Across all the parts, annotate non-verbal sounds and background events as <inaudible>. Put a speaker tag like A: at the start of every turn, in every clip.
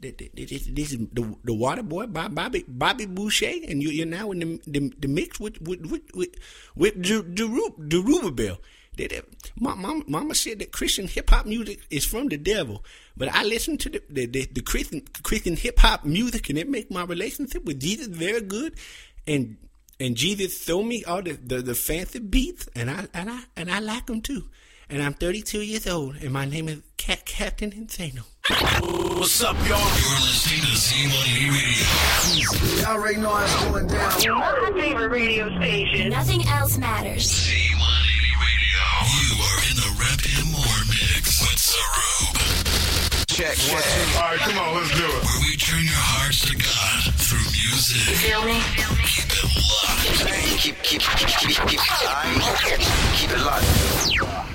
A: This, is the the Water Boy, Bobby Bobby Boucher, and you, you're now in the the, the mix with with with with, with Zerubbabel. My mama, mama said that Christian hip hop music is from the devil, but I listen to the the, the, the Christian Christian hip hop music, and it make my relationship with Jesus very good, and and Jesus throw me all the, the, the fancy beats, and I and I and I like them too. And I'm 32 years old, and my name is Cat Captain Insano.
B: What's up, y'all? You're listening to Z180
C: Radio. Y'all already know how it's going down.
D: My favorite radio station.
E: Nothing else matters.
B: Z180 Radio. You are in the Rep and More mix with Zarub.
C: Check, check.
F: All right, come on, let's do it.
B: Where we turn your hearts to God through music.
D: You feel me?
B: Keep it locked.
C: Hey, keep, keep, keep, keep, keep, keep it locked.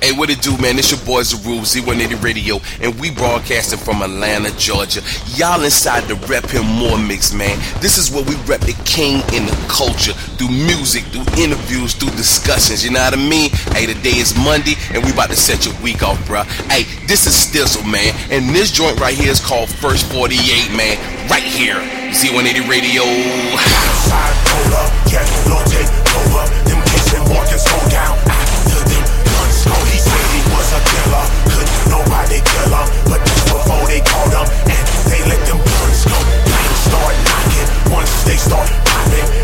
G: Hey, what it do, man? It's your boys, The Rube, Z180 Radio, and we broadcasting from Atlanta, Georgia. Y'all inside the Rep Him More mix, man. This is where we rep the king in the culture through music, through interviews, through discussions. You know what I mean? Hey, today is Monday, and we about to set your week off, bruh. Hey, this is Stizzle, man, and this joint right here is called First 48, man. Right here, Z180 Radio.
H: Side roller, yeah, low take over. Them go down after them guns go. He said he was a killer, could nobody kill him. But before they caught him, and they let them guns go. Start knocking, once they start popping,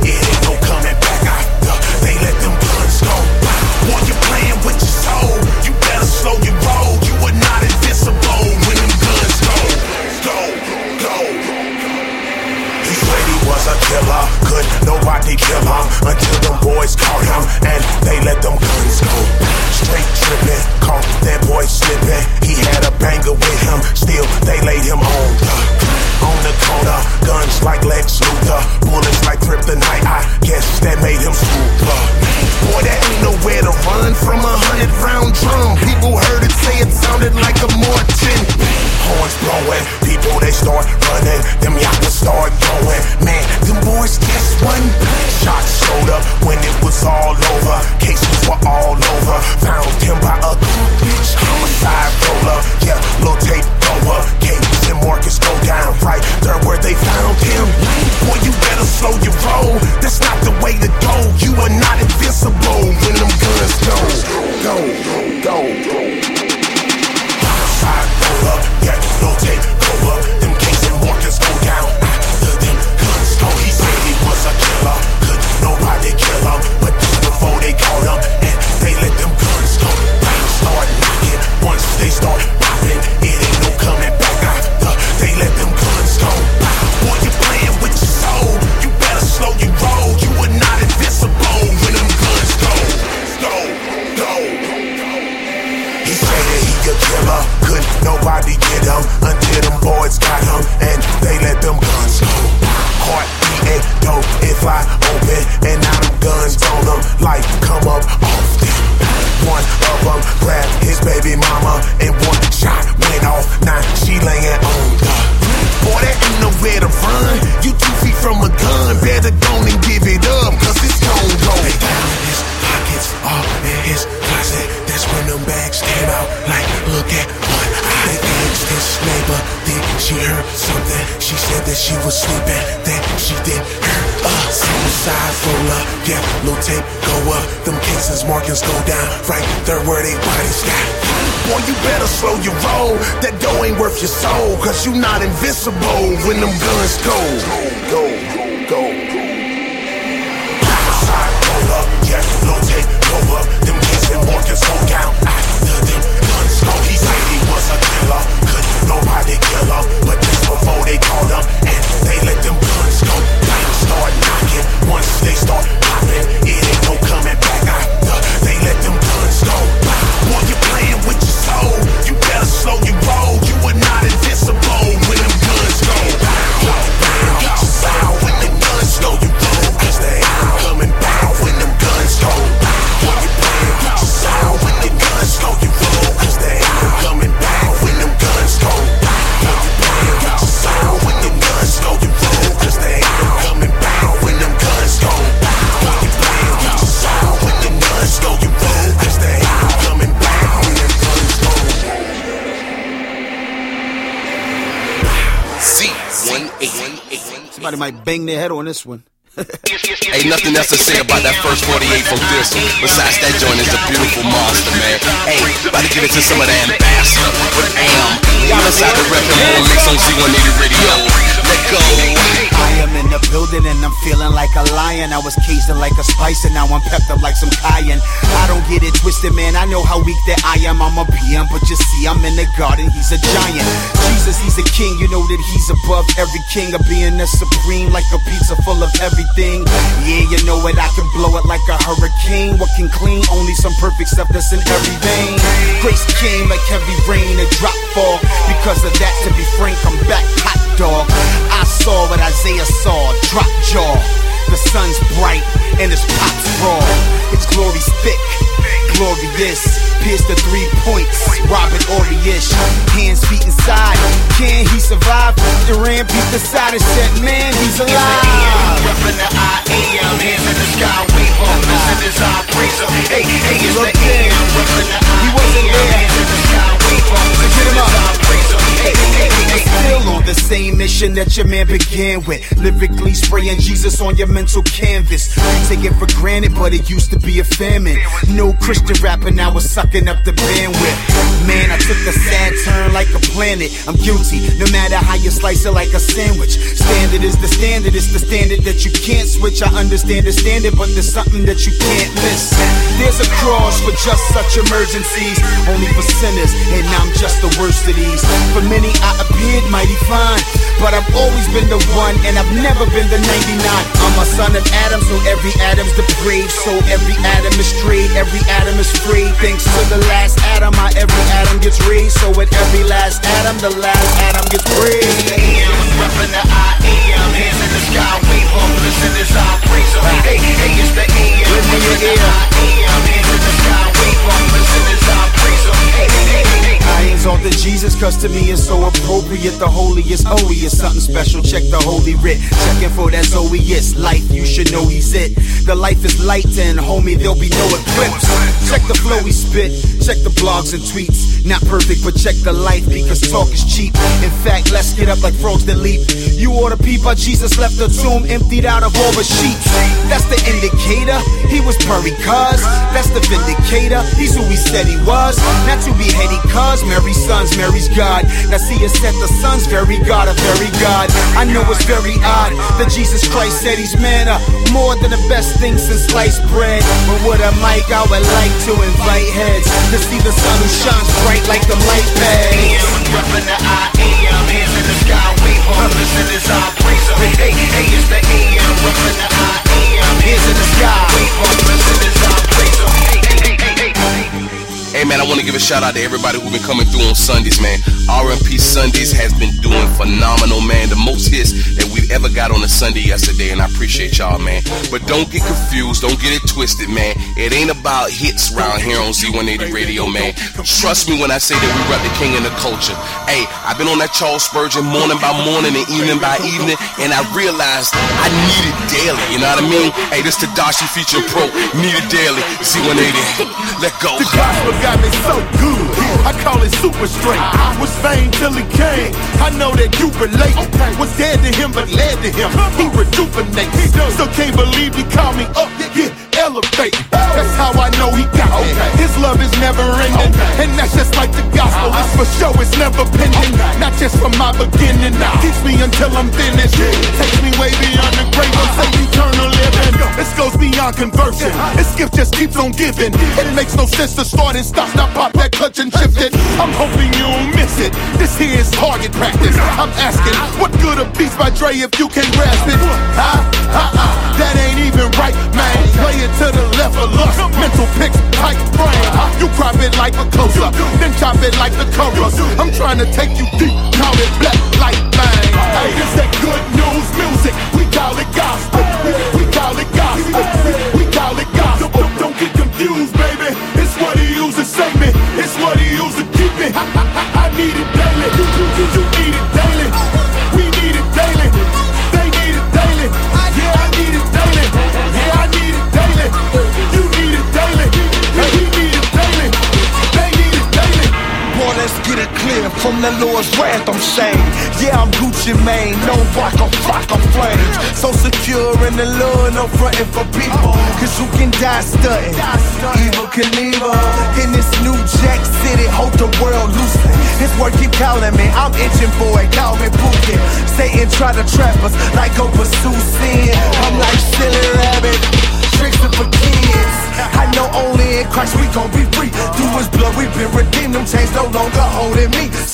H: killer, could nobody kill him until them boys caught him and they let them guns go. Straight tripping, caught that boy slipping. He had a banger with him, still they laid him on the on the corner. Guns like Lex Luthor, bullets like kryptonite. I guess that made him super. Boy, that ain't nowhere to run from a hundred round drum. People heard it say it sounded like a Morton. Horns blowing, people they start running. Them yachts start going. Man, them boys just one shots showed up when it was all over.
E: Somebody might bang their head on this one. <laughs>
G: Ain't nothing else to say about that first 48 from Thi'sl. Besides, that joint is a beautiful monster, man. Hey, about to get into some of that ambassador with AM. Y'all inside the more mix on Z180 Radio. Let go.
E: I am in the building and I'm feeling like a lion. I was caged like a spice and now I'm pepped up like some cayenne. I don't get it twisted, man. I know how weak that I am. I'm a PM, but you see, I'm in the garden. He's a giant. Jesus, he's a king. You know that he's above every king of being the supreme, like a pizza full of everything. Yeah, you know it. I can blow it like a hurricane. What can clean? Only some perfect stuff that's in every vein. Grace came like heavy rain, a drop fall. Because of that, to be frank, I'm back hot dog. I saw what Isaiah saw, drop jaw. The sun's bright and his pops raw. Its glory's thick, glorious. Pierce the three points, Robert Oriish. Hands, feet inside. Can he survive? Duran peeped the side and said, Man, he's alive.
H: Reppin' the I AM, hands in the sky, wave up, listen as I praise him. Hey, hey, it's the AM, reppin' the I
E: He wasn't
H: AM,
E: there.
H: hands in the sky, wave up, listen as. I praise him.
E: Still on the same mission that your man began with. Lyrically spraying Jesus on your mental canvas. Take it for granted, but it used to be a famine. No Christian rapper now is sucking up the bandwidth. Man, I took a sad turn like a planet. I'm guilty, no matter how you slice it like a sandwich. Standard is the standard, it's the standard that you can't switch. I understand the standard, but there's something that you can't miss. There's a cross for just such emergencies, only for sinners, and I'm just the worst of these. For many, I appeared mighty fine, but I've always been the one, and I've never been the 99. I'm a son of Adam, so every Adam's depraved, so every Adam is straight, every Adam is free. Thanks to the last Adam, my every Adam gets raised, so at every last Adam, the last Adam gets praised.
H: AM, reppin' the I AM, hands in the sky, wave up, listen as I praise. Hey, hey, it's the AM,
E: Let me
H: reppin'
E: Jesus, cause to me it's so appropriate. The holiest, oh, is something special. Check the holy writ. Checking for that Zoeist life, you should know he's it. The life is light, and homie, there'll be no eclipse. Check the flow he spit, check the blogs and tweets. Not perfect, but check the life because talk is cheap. In fact, let's get up like frogs that leap. You ought to peep how Jesus left the tomb emptied out of all the sheets. That's the indicator. He was buried, cuz. That's the vindicator. He's who he said he was. Not to be heady, cuz. Mary's sons, Mary's God. Now see, it said the sons very God, a very God. I know it's very odd that Jesus Christ said he's manna. More than the best thing since sliced bread. But with a mic, I would like to invite heads to see the sun who shines bright like the light pad.
H: AM, reppin' the I hands in the sky, as I praise. Hey, hey, it's the AM, the I AM, hands in the sky, as I praise. Hey,
G: man, I want to give a shout out to everybody who's been coming through on Sundays, man. RMP Sundays has been doing phenomenal, man. The most hits that ever got on a Sunday yesterday, and I appreciate y'all, man. But don't get confused, don't get it twisted, man. It ain't about hits around here on Z180 Radio, man. Trust me when I say that we rep the king and the culture. Hey, I've been on that Charles Spurgeon morning by morning and evening by evening, and I realized I need it daily. You know what I mean? Hey, this Tedashii feature pro, need it daily. Z180, let go.
F: The gospel got me so good. I call it super straight. Was vain till he came. I know that you relate. Was dead to him, but led to him. He rejuvenates. Still can't believe he called me up. Yeah, elevate. That's how I know he got me. His love is never ending. And that's just like the gospel. Uh-huh. It's for sure, it's never pending. Not just from my beginning. now Keeps me until I'm finished. Takes me way beyond the grave. I'm saying uh-huh. eternal living. This goes beyond conversion. This gift just keeps on giving. It makes no sense to start and stop. Now pop that clutch and shift it. I'm hoping you don't miss it. This here is target practice. I'm asking, uh-huh. what good a beats by Dre if you can't grasp it? Huh? Uh-uh. That ain't even right, man. Play it to the left of lust. Mental pics, tight brain. You crop it like a close-up, then chop it like the chorus. I'm trying to take you deep, call it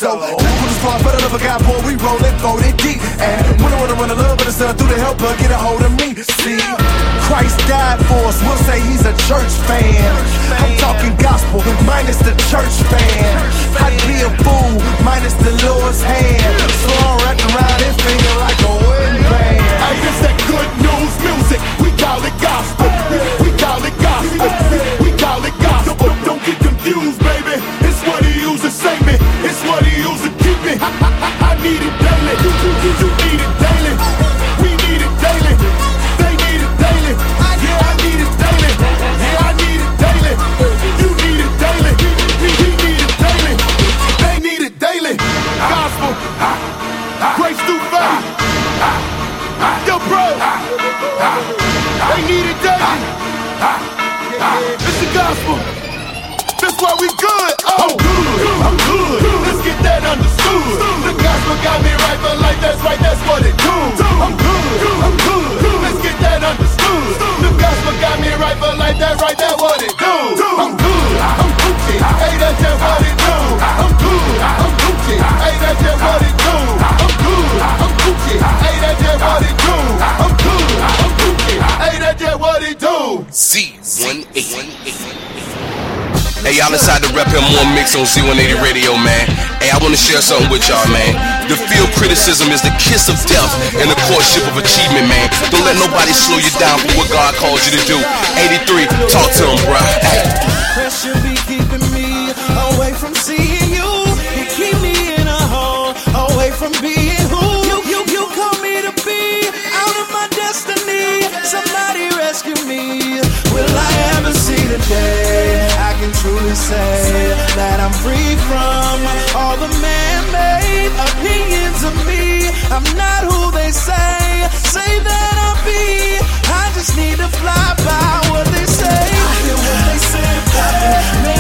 E: So, who the squad, but another guy, boy, we rollin' 40 deep. And when I wanna run a little bit of sun through the helper, get a hold of me. See, Christ died for us. We'll say he's a church fan. I'm talking gospel, minus the church fan. I'd be a fool, minus the Lord's hand. So I'm wrapped around his finger like a wedding band.
F: Hey, this that good news music. We call it gospel. He used to keep me. <laughs> I, need it daily. Hey,
G: y'all decided to rep him more mix on Z180 Radio, man. Hey, I want to share something with y'all, man. The fear of criticism is the kiss of death and the courtship of achievement, man. Don't let nobody slow you down for what God calls you to do. 83, talk to him, right?
I: Pressure be keeping me away from seeing you. You keep me in a hole, away from being who you, you, you call me to be. Out of my destiny, somebody rescue me. I see the day I can truly say that I'm free from all the man-made opinions of me? I'm not who they say, say that I'll be. I just need to fly by what they say. I hear what they say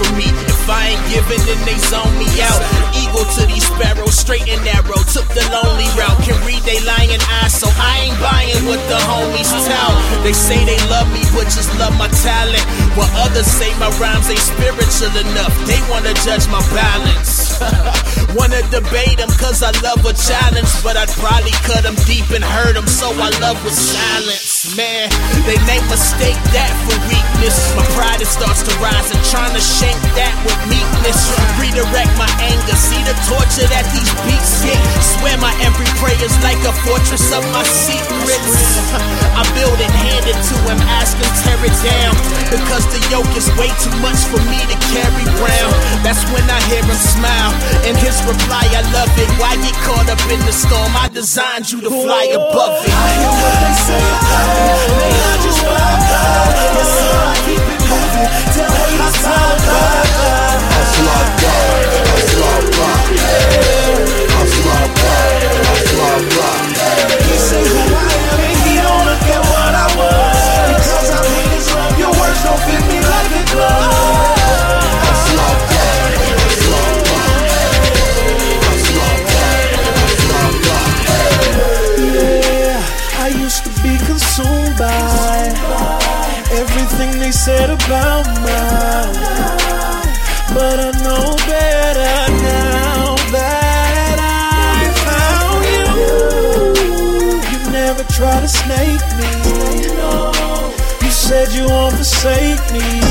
I: from me. If
J: I ain't giving, then they zone me out. Eagle to these sparrows, straight and narrow. Took the lonely route, can read they lying eyes, so I ain't buying what the homies tell. They say they love me, but just love my talent. While others say my rhymes ain't spiritual enough, they wanna judge my balance. <laughs> wanna debate them, cause I love a challenge, but I'd probably cut them deep and hurt them, so I love with silence. Man, they may mistake that for weakness. My pride it starts to rise and trying to shank that with meekness. Redirect my anger, see the torture that these beats get. Swear my every prayer's like a fortress of my secrets. I build it, hand it to him, ask him tear it down. Because the yoke is way too much for me to carry round. That's when I hear him smile. And his reply, I love it. Why get caught up in the storm? I designed you to fly above it.
I: I hear what they say about me. I just fly by? said about mine. But I know better now that I found you. You never try to snake me. You said you won't forsake me.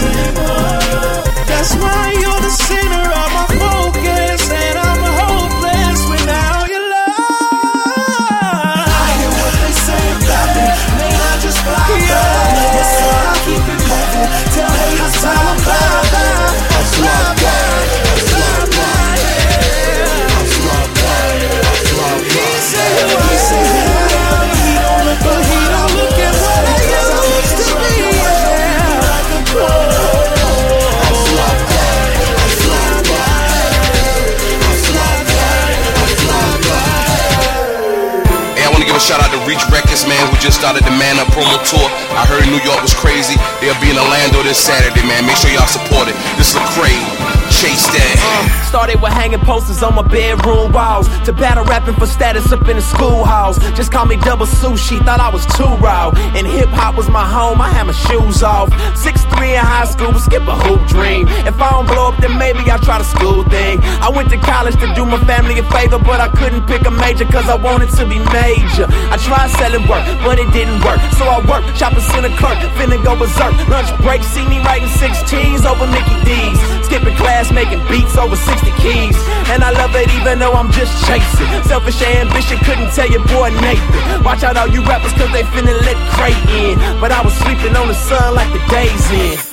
G: Shout out to Reach Records, man, who just started the Man Up promo tour. I heard New York was crazy. They'll be in Orlando this Saturday, man. Make sure y'all support it. This is a Lecrae. Chase that.
J: Uh, started with hanging posters on my bedroom walls to battle rapping for status up in the schoolhouse. Just call me double sushi, thought I was too raw. And hip hop was my home, I had my shoes off. Six three in high school, skip a hoop dream. If I don't blow up, then maybe I'll try the school thing. I went to college to do my family a favor, but I couldn't pick a major cause I wanted to be major. I tried selling work, but it didn't work. So I worked, shopping center clerk, finna go berserk. Lunch break, see me writing 16s over Mickey D's. Skipping class, making beats over 60 keys. And I love it even though I'm just chasing. Selfish ambition, couldn't tell your boy Nathan. Watch out all you rappers cause they finna let Cray in. But I was sleeping on the sun like the days in.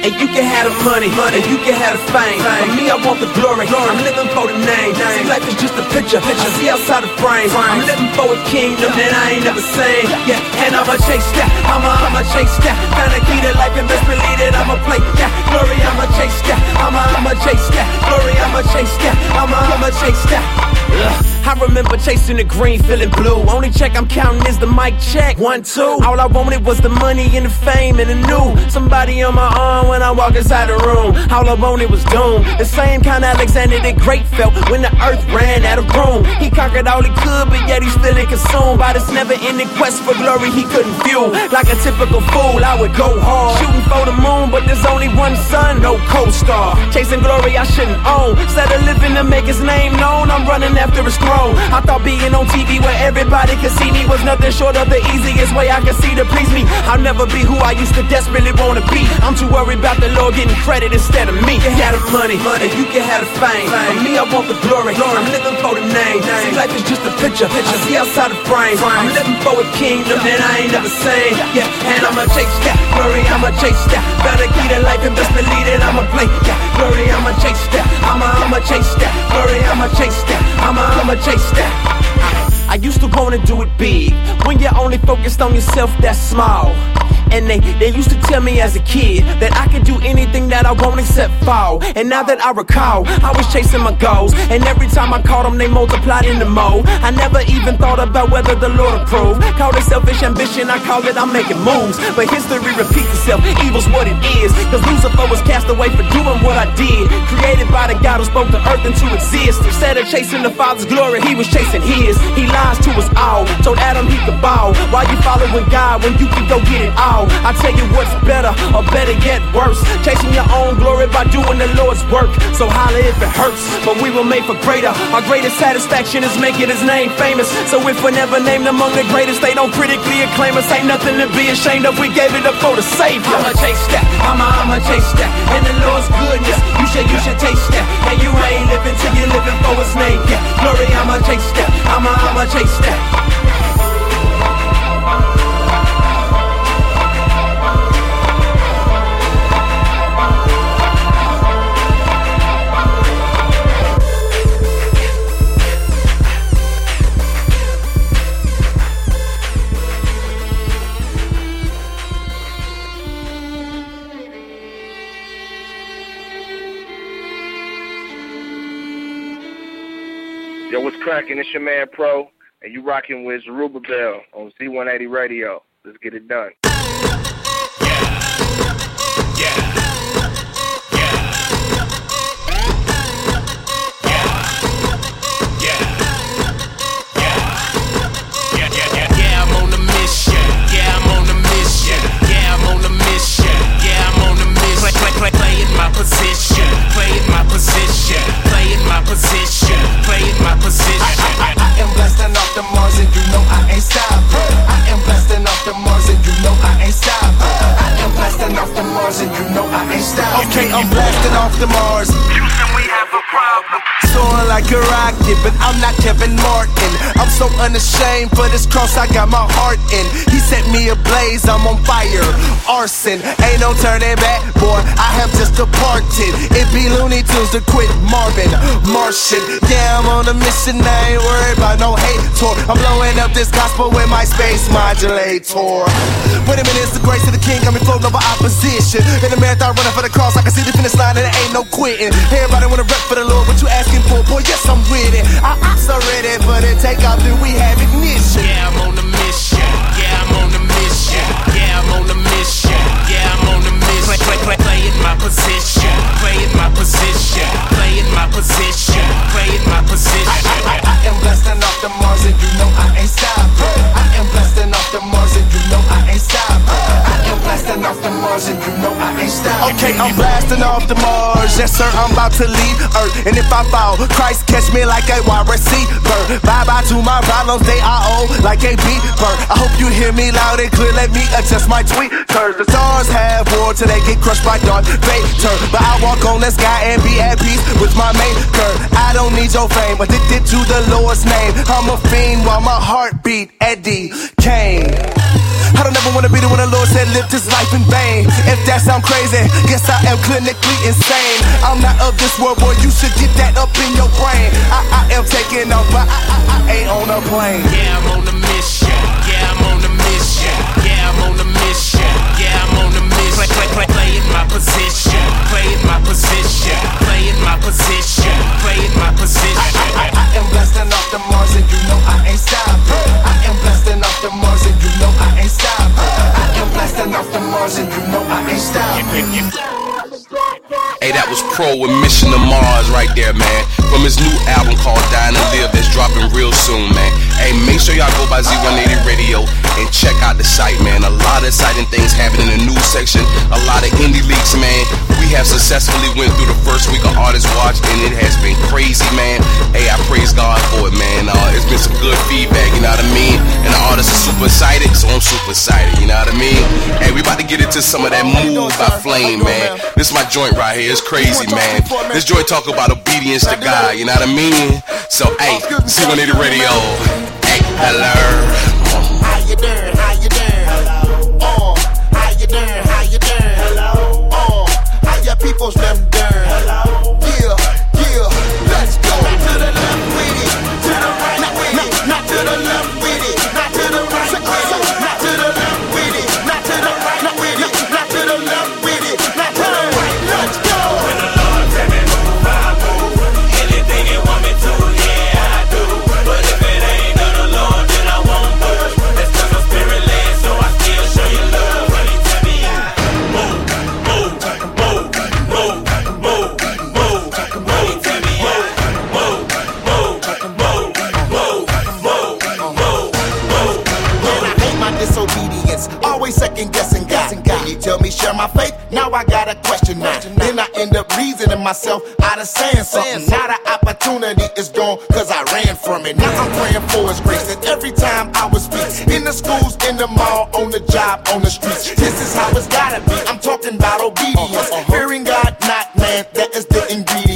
J: And you can have the money, money, you can have the fame. For me, I want the glory. glory. I'm living for the name. See, life is just a picture. I see outside the frame. I'm living for a kingdom that I ain't never seen. Yeah, and I'ma chase that. I'ma, I'ma chase that. Find a key to life and best believe that I'ma play that. Glory, I'ma chase that. I'ma, I'ma chase that. Glory, I'ma chase that. I'ma, I'ma chase that. I remember chasing the green, feeling blue. Only check I'm counting is the mic check. One, two. All I wanted was the money and the fame and the new. Somebody on my arm when I walk inside the room. All I wanted was doom. The same kind Alexander the Great felt when the earth ran out of room. He conquered all he could, but yet he's feeling consumed by this never ending quest for glory he couldn't fuel. Like a typical fool, I would go hard. Shooting for the moon, but there's only one sun, no co star. Chasing glory I shouldn't own. Instead of living to make his name known, I'm running after his. I thought being on TV where everybody could see me was nothing short of the easiest way I could see to please me. I'll never be who I used to desperately wanna be. I'm too worried about the Lord getting credit instead of me. You have the money, money, you can have the fame. For me, I want the glory. glory. I'm living for the name. See, life is just a picture. I see outside the frame. I'm living for a kingdom that I ain't never seen. Yeah, and I'ma chase that glory. I'ma chase that. Better key to life and best believe that I'ma play that glory. I'ma chase that. I'ma, I'ma chase that glory. I'ma chase that. I'ma, I'ma chase that. I used to wanna do it big. When you're only focused on yourself, that's small. And they, they used to tell me as a kid that I could do anything that I want except fall. And now that I recall, I was chasing my goals. And every time I caught them, they multiplied in the mo. I never even thought about whether the Lord approved. Call it selfish ambition, I call it I'm making moves. But history repeats itself, evil's what it is. Cause Lucifer was cast away for doing what I did. Created by the God who spoke the earth into existence. Instead of chasing the Father's glory, he was chasing his. He lies to us all. Told Adam he could bow. Why you following God when you can go get it all? I tell you what's better, or better yet worse. Chasing your own glory by doing the Lord's work. So holla if it hurts, but we were made for greater. Our greatest satisfaction is making his name famous. So if we're never named among the greatest, they don't critically acclaim us. Ain't nothing to be ashamed of. We gave it up for the Savior. I'ma chase that, I'ma, I'ma chase that. And the Lord's goodness, you should, you should taste that. And you ain't living till you're living
K: rocking with Zerubbabel Bell on Z180 Radio. Let's get it done.
J: Yeah, I'm on the mission. Yeah, I'm on the mission. Yeah, I'm am blasting off the Mars and you know I ain't stopping. I am blasting off the Mars and you know I ain't stopping.
L: I am blasting off the Mars and you know I ain't stopping. Okay, I'm blasting off the Mars.
C: Houston, we have
L: Soaring like a rocket, but I'm not Kevin Martin. I'm so unashamed for this cross I got my heart in. He set me ablaze, I'm on fire. Arson, ain't no turning back, boy. I have just departed. It be Looney Tunes to quit Marvin. Martian, yeah, I'm on a mission. I ain't worried about no hate tour. I'm blowing up this gospel with my space modulator. Wait a minute, it's the grace of the king. Got me floating over opposition. In the marathon running for the cross, I can see the finish line and there ain't no quitting. Everybody wanna rep for the Lord, what you asking for? Boy, yes, I'm with it. I, I'm ready for the takeoff, then we have ignition.
J: Yeah, I'm on a mission. Yeah, I'm on a mission. Yeah, I'm on a mission. Yeah, I'm on a mission. Play, play, play, playing my position. Playing my position. Playing my position. Playing my position.
L: I, I am blessed enough the Mars and you know I ain't stopping. I am blessed enough the Mars and you know I ain't stopping. Blessed enough the Mars and you know I ain't stopping. Okay, I'm blasting off the Mars. Yes, sir, I'm about to leave Earth. And if I fall, Christ catch me like a wide receiver. Bye bye to my problems, they are old like a beeper. I hope you hear me loud and clear. Let me adjust my tweet. The stars have war till they get crushed by Darth Vader. But I walk on the sky and be at peace with my maker. I don't need your fame, addicted to the Lord's name. I'm a fiend while my heartbeat, Eddie Kane. I don't ever wanna be the one the Lord said lived his life in vain. If that sound crazy, guess I am clinically insane. I'm not of this world, boy. You should get that up in your brain. I, I am taking off, but I, I, I ain't on a plane.
J: Yeah, I'm on a mission. Yeah, I'm on a mission. Yeah, I'm on a mission. Yeah, I'm on a mission. Play, play, play, playing my position. Playing my position. Playing my position. Playing my position.
L: I, I am blessed enough the Mars and you know I ain't stopping. I am blessed enough the Mars and you know I ain't stopping. I am blessed off the Mars and you know I ain't stopping.
G: Hey, that was Pro with Mission to Mars right there, man. From his new album called Dying to Live that's dropping real soon, man. Hey, make sure y'all go by Z180 Radio and check out the site, man. A lot of exciting things happening in the news section. A lot of indie leaks, man. We have successfully went through the first week of Artist Watch, and it has been crazy, man. Hey, I praise God for it, man. Uh, it's been some good feedback, you know what I mean? And the artists are super excited, so I'm super excited, you know what I mean? Hey, we about to get into some of that Move by Flame, man. This is my joint right here. It's crazy, man. This joint talk about obedience to God, you know what I mean? So, hey, Z180 Radio. Hey, hello.
L: How you doing? How you doing? Oh, how you doing? How you doing? Hello. Oh, how your people's them doing? Hello. Tell me share my faith, now I got a question now. Then I end up reasoning myself out of saying something. Now the opportunity is gone cause I ran from it. Now I'm praying for his grace. And every time I would speak in the schools, in the mall, on the job, on the streets. This is how it's gotta be. I'm talking about obedience. Uh-huh. Fearing God, not man, that is the ingredients.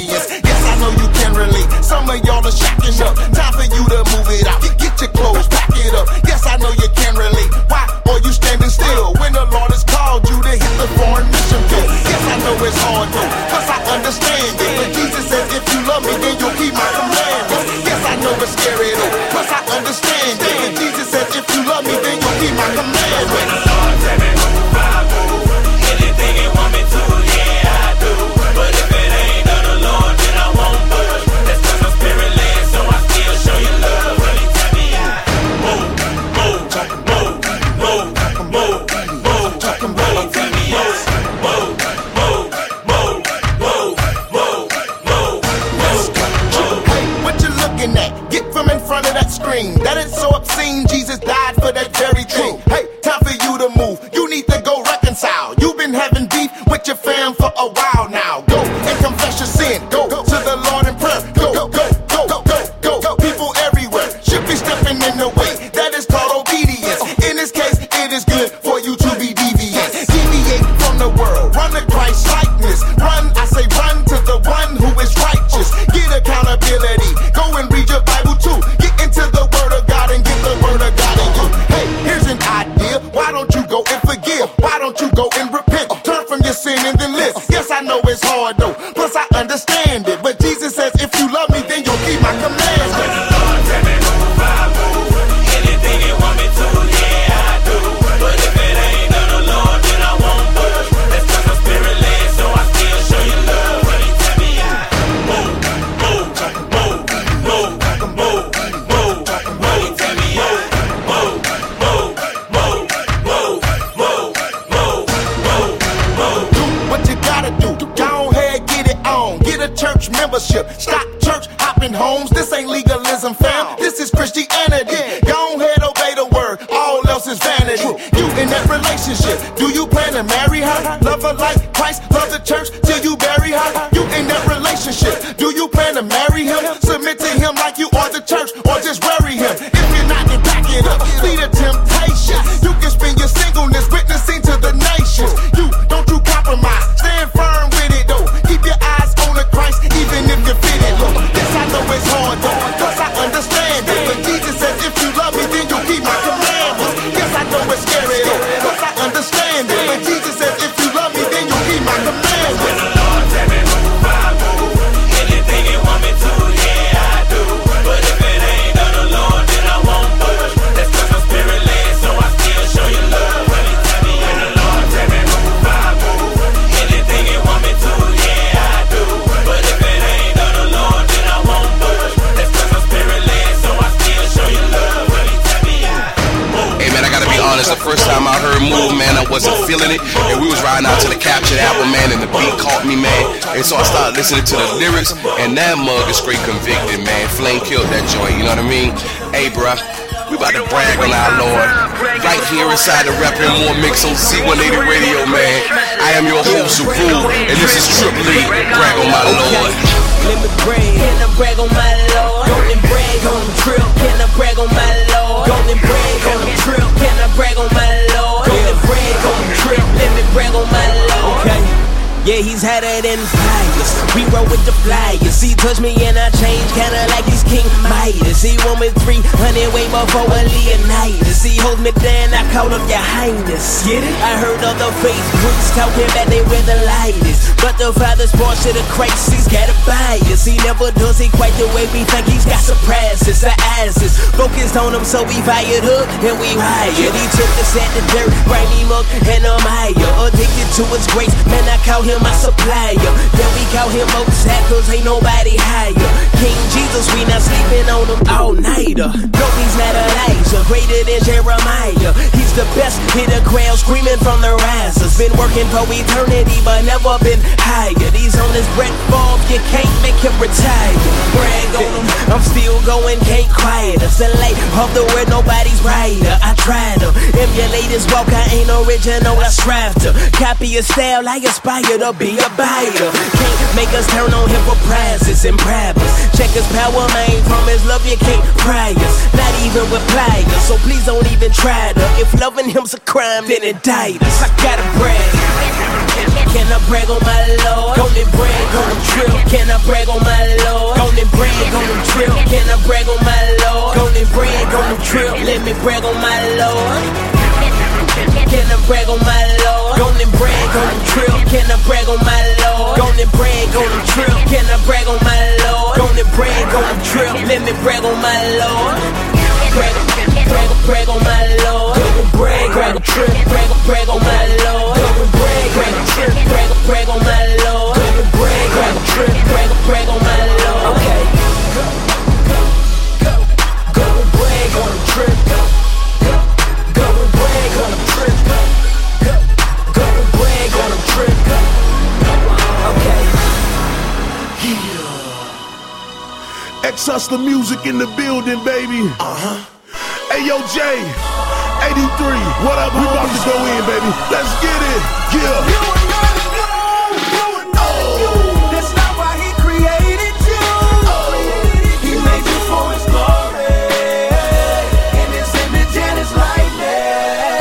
L: In that relationship? Do you plan to marry her? Love her like Christ, love the church till you bury her? You in that relationship? Do you plan to marry him? Submit to him like you are the church, or just
G: man, and the beat caught me, man. And so I started listening to the lyrics, and that mug is straight convicted, man. Flame killed that joint, you know what I mean? Hey, bruh. We about to brag on our Lord. Right here inside the Rapping More Mix on Z180 Radio, man. I am your host, Rule, and this is Triple E. Brag on my Lord.
J: Let me brag. Can I brag on my Lord? Don't brag on the trip. Can I brag on my Lord? Don't brag on the trip. Can I brag on my Lord? Don't brag on the trip. Let me brag on my Lord. Yeah, he's hotter than flyers. We roll with the flyers. He touch me and I change, kinda like he's King Midas. He want me 300 way before a Leonidas. He holds me down, I call up your highness. Get it? I heard other Facebooks talking about they wear the lightest. But the father's born to the Christ, he's got a bias. He never does it quite the way we think. He's got surprises, the asses. Focused on him, so we fired up and we hired. He took us at the dirt, him up and I'm higher. Addicted to his grace, man, I call him my supplier. Then we call him High, ain't nobody higher. King Jesus, we not sleeping on him all nighter. No, he's not Elijah, greater than Jeremiah. He's the best, hit a crowd screaming from the risers. Been working for eternity, but never been higher. He's on his Brett Favre, you can't make him retire. Brag on him, I'm still going, can't quiet us. The light of the world, nobody's brighter. I try to emulate his walk, I ain't original, I strive to copy his style, I aspire to be a biter. Can't make us turn on him for prizes and bribers. Check his power, man, from his love, you can't pry us. Not even with pliers, so please don't even try to. If loving him's a crime, then indict us. I gotta brag. Can I brag on my Lord? And brag on them trip. Can I brag on my Lord? And brag on them trip. Can I brag on my Lord? And brag on them trip. Let me brag on my Lord. Can I brag on my Lord? Gon' and brag on them trip. Can I brag on my Lord? Gon' and brag on them trip. Can I brag on my Lord? Gon' and brag on them trip. Let me brag on my Lord. Brag, brag, brag on my Lord. And brag, brag, trip. Brag, brag on my Lord. And brag, brag, trip. Brag, brag on my Lord. And brag, brag, trip. Brag, brag on my Lord. Okay.
F: X Hustler music in the building, baby. Uh huh. Hey, yo, Jay. 83. What up? We about to go in, baby. Let's get it. Yeah.
I: That's not why he created you. He made you for his glory. In his image and his likeness.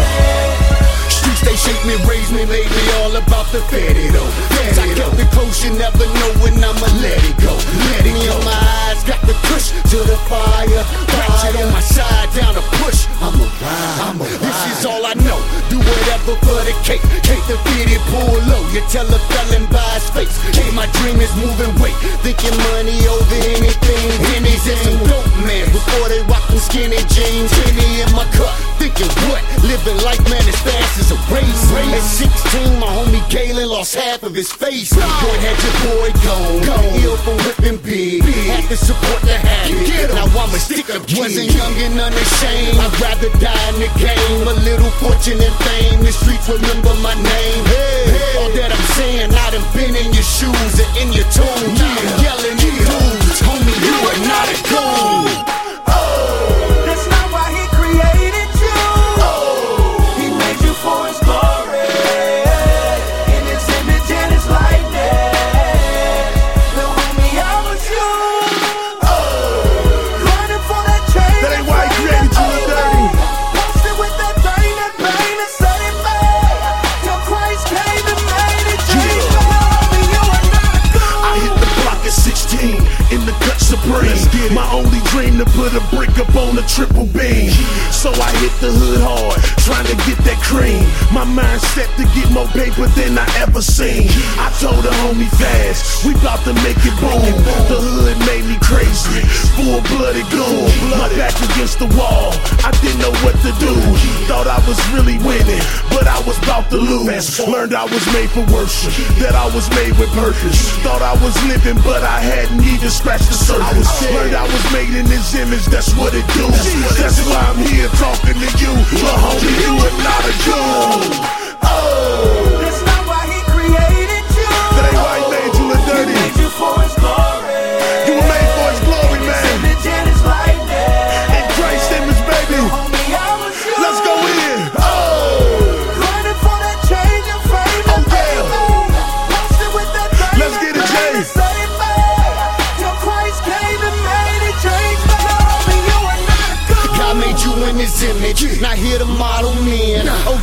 L: Streets they shape me, raise me, made me all about the fatty though. Fats, I kept it close, you never know when I'ma let it go. Let it in my eyes, got the push to the fire. Ratchet on my side, down to push. I'm a ride, I'm a This is all I know. Do whatever for the cake. Take the fitted, pull low. You tell a felon by his face. Hey, my dream is moving weight. Thinking money over anything. Henny's and some dope man. Before they rock them skinny jeans. Henny in my cup. Thinking what? Living life, man, as fast as a race. At 16, my homie Galen lost half of his face. Boy, had your boy gone. Gone. Ill from whipping big. Had to support the habit. Now I'm a stick up kid. Wasn't young and unashamed. I'd rather die in the game. A little fortune and fame. The streets remember my name. Hey, all that I'm saying, I done been in your shoes and in your tomb.
F: Learned I was made for worship, that I was made with purpose. Thought I was living, but I hadn't even scratched the surface. Learned I was made in His image, that's what it do. That's why I'm here talking to you, but homie, you are not a goon.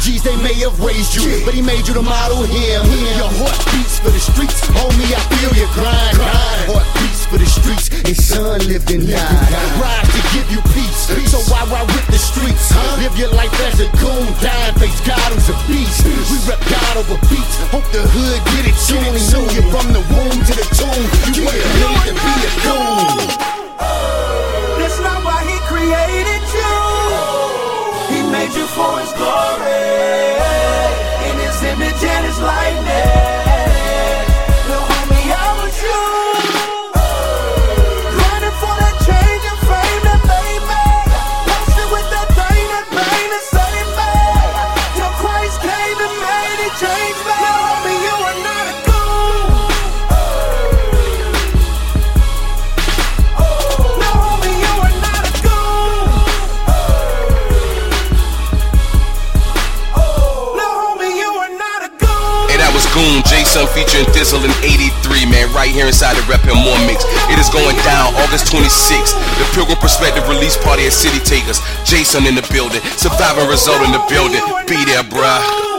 M: OGs, they may have raised you, but he made you to model him. Your heart beats for the streets, homie, I feel your grind. Heart beats for the streets, and son lived and died. Ride to give you peace, so why ride with the streets? Live your life as a goon, dying, face God who's a beast. We rep God over beats, hope the hood get it soon. Knew you from the womb to the tomb. You were made to be a goon.
N: That's not why he created you. He made you for his glory. Image
B: release party at City Takers. Jason in the building. Surviving Result in the building. Be there, bruh.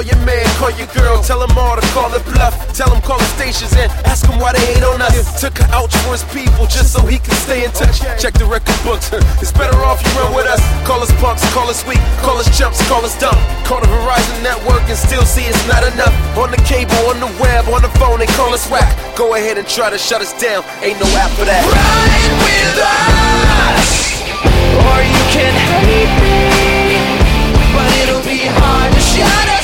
O: Call your man, call your girl, tell them all to call it bluff. Tell them call the stations and ask them why they hate on us. Took her out for his people just so he can stay in touch. Check the record books, it's better off you run with us. Call us punks, call us weak, call us chumps, call us dumb. Call the Verizon network and still see it's not enough. On the cable, on the web, on the phone, they call us whack. Go ahead and try to shut us down, ain't no app for that.
N: Ride with us, or you can hate me, but it'll be hard to shut us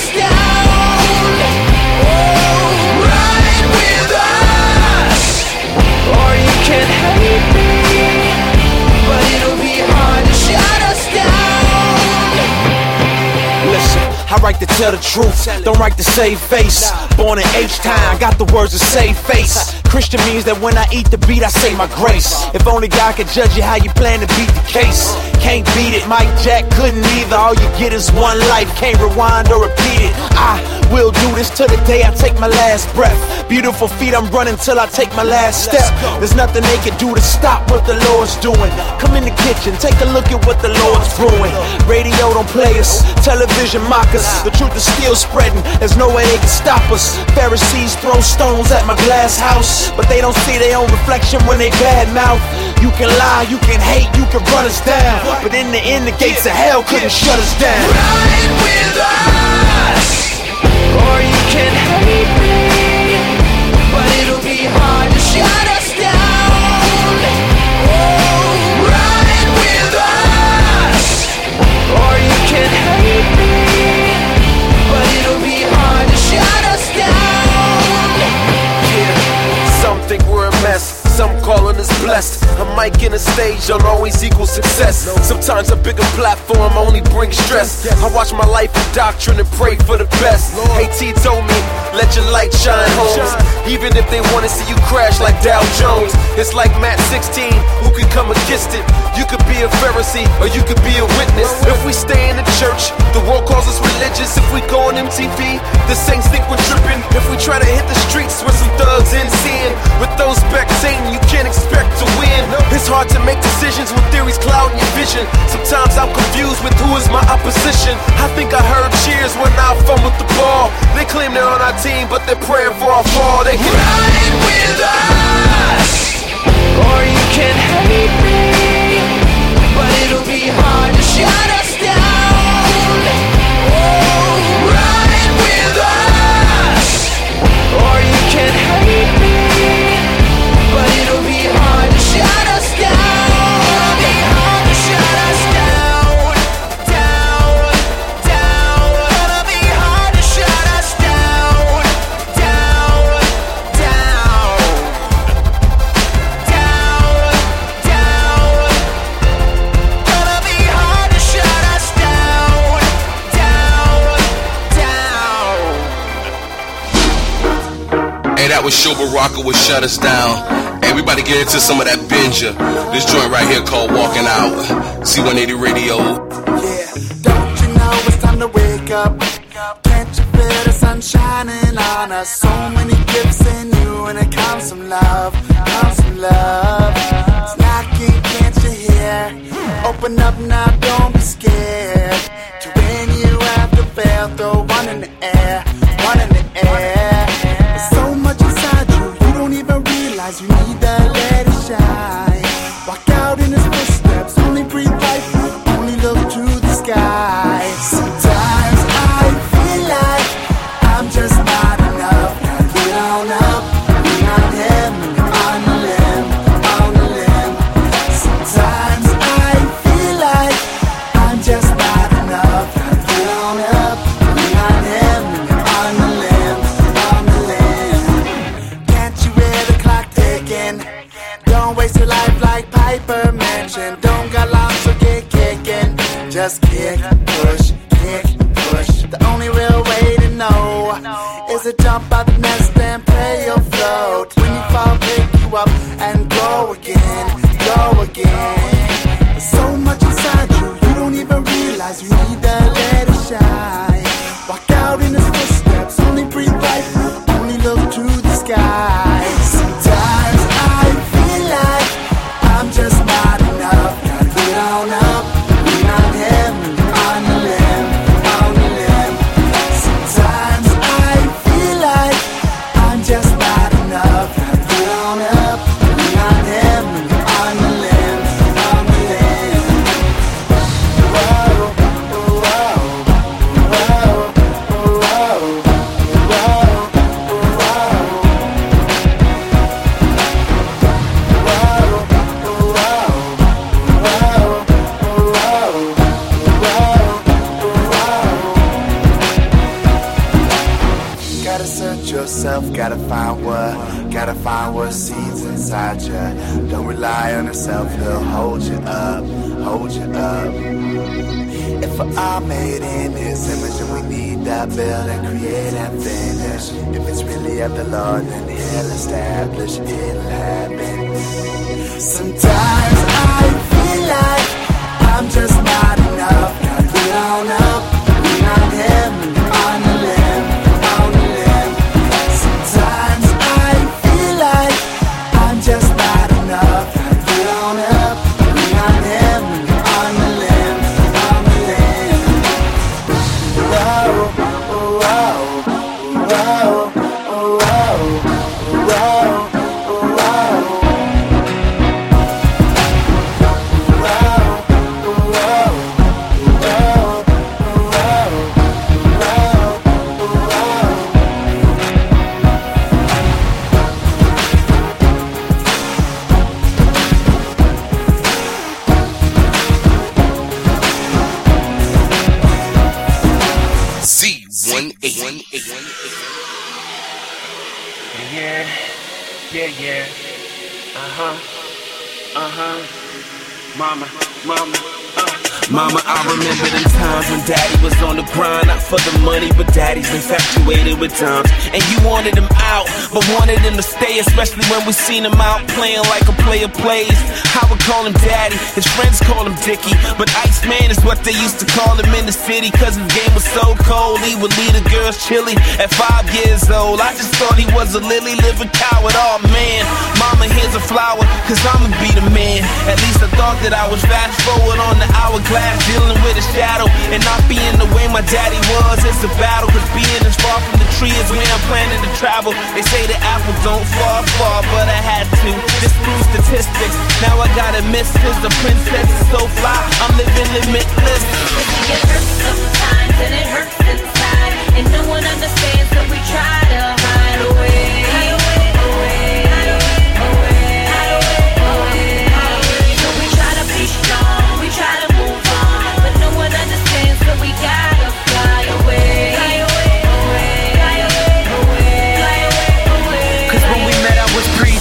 O: I write to tell the truth, don't write to save face. Born in H time, got the words to save face. Christian means that when I eat the beat, I say my grace. If only God could judge you how you plan to beat the case. Can't beat it, Mike Jack couldn't either. All you get is one life, can't rewind or repeat it. I will do this till the day I take my last breath. Beautiful feet, I'm running till I take my last step. There's nothing they can do to stop what the Lord's doing. Come in the kitchen, take a look at what the Lord's brewing. Radio don't play us, television mock us. The truth is still spreading, there's no way they can stop us. Pharisees throw stones at my glass house, but they don't see their own reflection when they bad mouth. You can lie, you can hate, you can run us down, but in the end, the gates of hell couldn't shut us down.
N: Ride with us, or you can hate me, but it'll be hard to shut us
O: A mic in a stage don't always equal success. Sometimes a bigger platform only brings stress. I watch my life in doctrine and pray for the best. Hey T told me,
J: Let your light shine, homes. Even if they wanna see you crash like Dow Jones. It's like Matt 16, who could come against it? You could be a Pharisee, or you could be a witness. If we stay in the church, the world calls us religious. If we go on MTV, the saints think we're tripping. If we try to hit the streets with some thugs and sin, with those spectating, you can't expect to win. It's hard to make decisions when theories clouding your vision. Sometimes I'm confused with who is my opposition. I think I heard cheers when I fumbled the ball. They claim they're on our team, but they're praying for our fall. They can ride with us, or you can hate me, but it'll be hard
G: was Sho Baraka with Shut Us Down. To get into some of that binja. This joint right here called Walking Out. Z180 Radio.
E: Yeah, don't you know it's time to wake up? Can't you feel the sun shining on us? So many gifts in you, and it comes from love, comes from love. It's knocking, can't you hear? Open up now, don't be scared.
J: With. And you wanted them out, but wanted him to stay, especially when we seen him out playing like a player plays. I would call him daddy, his friends call him Dicky, but Iceman is what they used to call him in the city, cause his game was so cold. He would lead the girls chilly at five years old. I just thought he was a lily livered coward. Oh man, mama, here's a flower, cause I'ma be the man. At least I thought that I was fast forward on the hourglass, dealing with a shadow and not being the way my daddy was. It's a battle, cause being as far from the tree is where I'm planning to travel. They say the apple don't fall far, but I had to disprove statistics. Now I got a mistress, a princess is so fly. I'm living limitless.
P: It hurts sometimes and it hurts inside, and no one understands, so we try to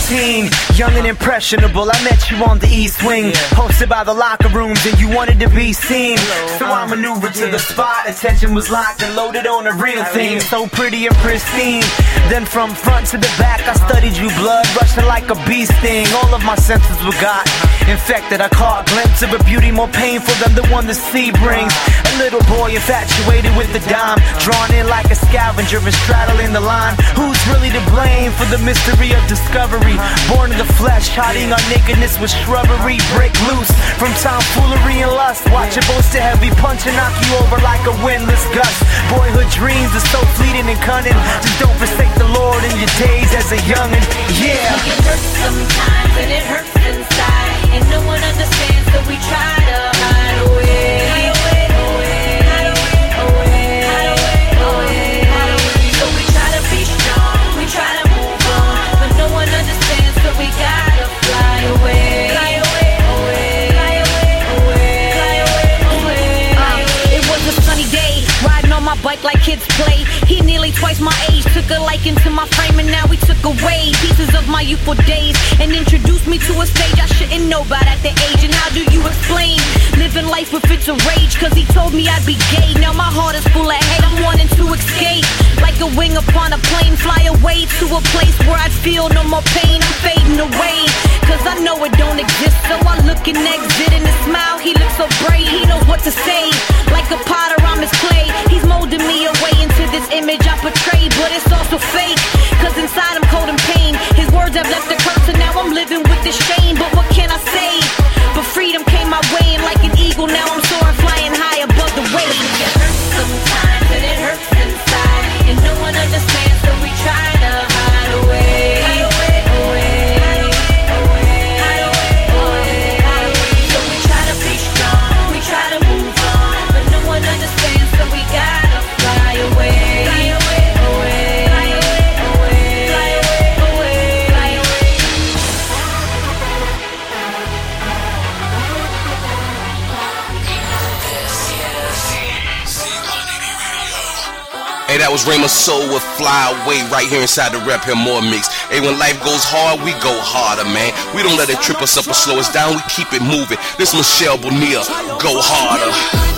Q: 19 young and impressionable. I met you on the East Wing, hosted by the locker rooms, and you wanted to be seen. So I uh, maneuvered to the spot. Attention was locked and loaded on a real thing, so pretty and pristine. Then from front to the back, I studied you, blood rushing like a bee sting. All of my senses were got infected. I caught a glimpse of a beauty more painful than the one the sea brings. A little boy infatuated with the dime, drawn in like a scavenger and straddling the line. Who's really to blame for the mystery of discovery? Born in the flesh, hiding our nakedness with shrubbery. Break loose from tomfoolery and lust. Watch it boast to heavy punch and knock you over like a windless gust. Boyhood dreams are so fleeting and cunning. Just don't forsake the Lord in your days as a youngin'. Yeah.
P: It hurts sometimes and it hurts inside, and no one understands, we try to hide
R: bike like kids play. He nearly twice my age, took a liking to my frame, and now he took away pieces of my youthful days and introduced me to a stage I shouldn't know about at the age. And how do you explain living life with fits of rage? Cause he told me I'd be gay. Now my heart is full of hate, I'm wanting to escape. Like a wing upon a plane, fly away to a place where I'd feel no more pain. I'm fading away, cause I know it don't exist. So I look and exit and his smile, he looks so brave. He knows what to say, like a potter, I'm his clay. He's molding me away into this image I portray, but it's also fake. Cause inside I'm cold and pain. His words have left a curse, and now I'm living with this shame. But what can I say? But freedom came my way, and like an eagle, now I'm
S: that was Raymond Soul with Fly Away right here inside the Rep Him More mix. Hey, when life goes hard, we go harder, man. We don't let it trip us up or slow us down. We keep it moving. This Michelle Bonilla, go harder.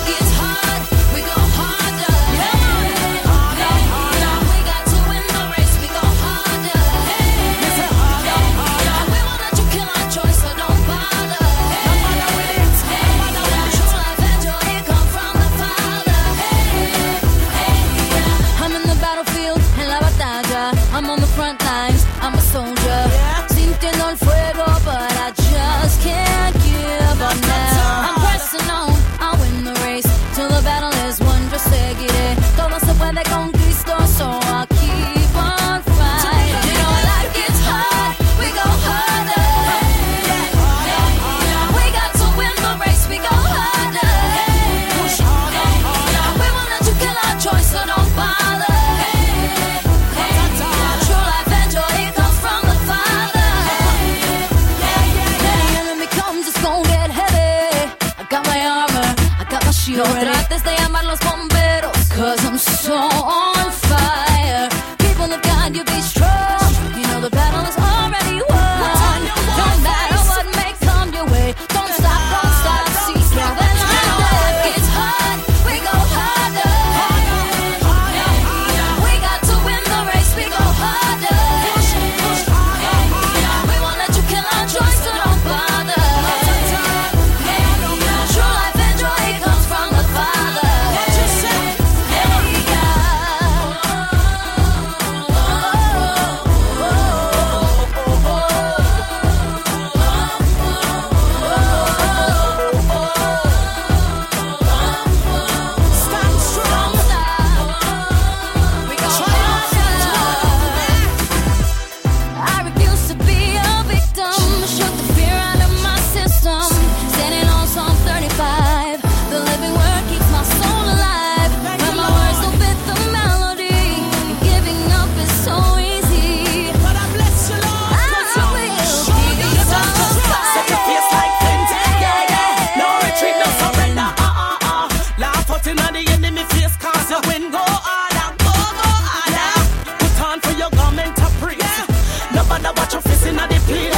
T: please.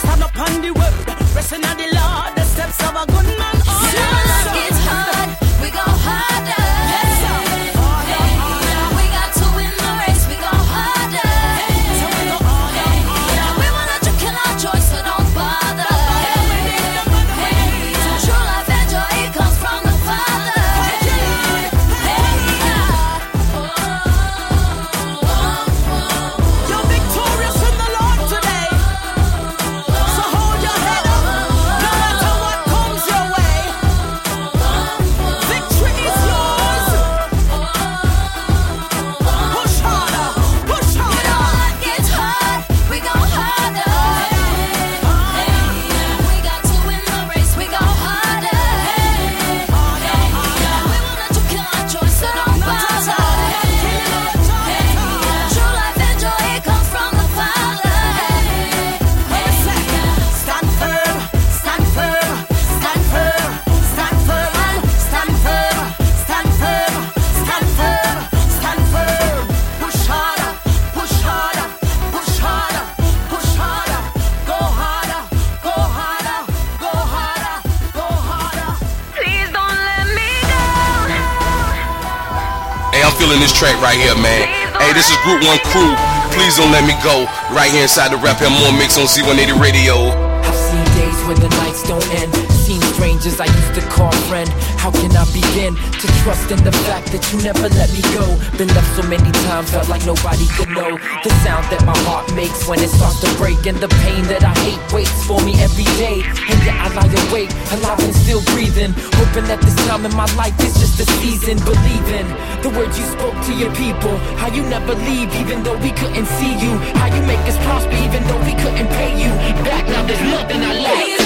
T: Stand up on the word, resting on the Lord, the steps of
U: a good man.
G: Track right here, man. Hey, this is Group One Crew. Please don't let me go. Right here inside the Rap and More Mix on Z180 Radio.
O: I've seen days when the nights don't end. Seen strangers I used to call friend. How can I begin to trust in the fact that you never let me go? Been left so many times, felt like nobody could know the sound that my heart makes when it starts to break, and the pain that I hate waits for me every day. And yet I lie awake, alive and still breathing, hoping that this time in my life is just a season. Believing the words you spoke to your people, how you never leave even though we couldn't see you, how you make us prosper even though we couldn't pay you back. Now there's nothing I like.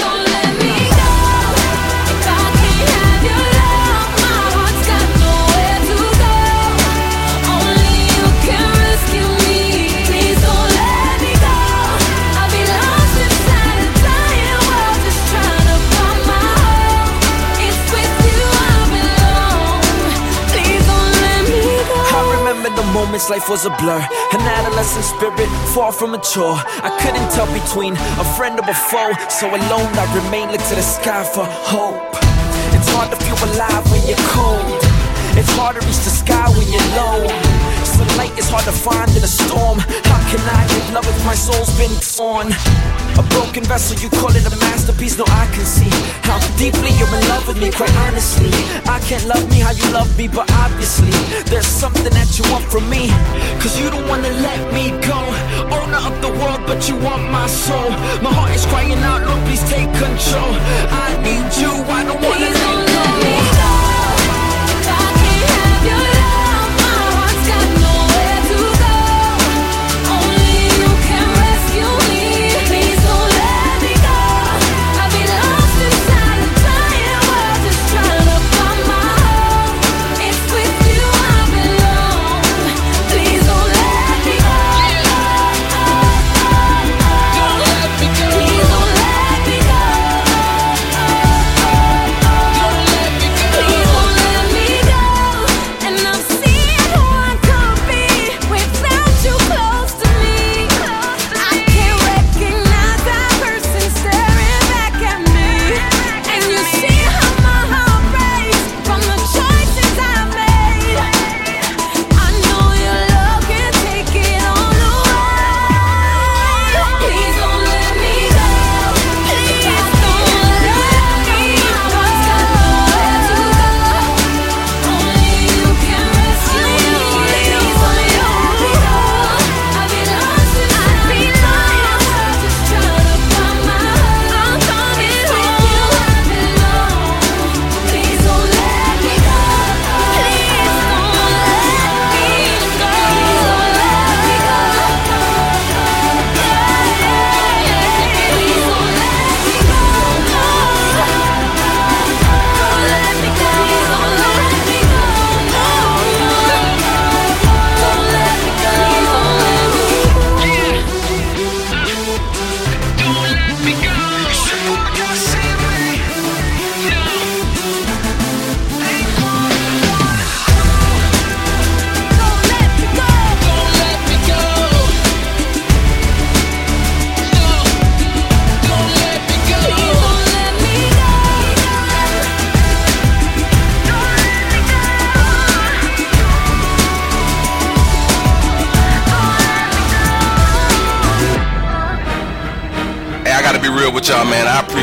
O: Moments life was a blur. An adolescent spirit, far from mature. I couldn't tell between a friend or a foe. So alone I remain, look to the sky for hope. It's hard to feel alive when you're cold. It's hard to reach the sky when you're low. Sunlight is hard to find in a storm. How can I give love if my soul's been torn? A broken vessel, you call it a masterpiece. No, I can see how deeply you're in love with me. Quite honestly, I can't love me how you love me, but obviously there's something that you want from me. Cause you don't wanna let me go. Owner of the world, but you want my soul. My heart is crying out, Lord, please take control. I need you, I don't wanna
V: Please
O: let go.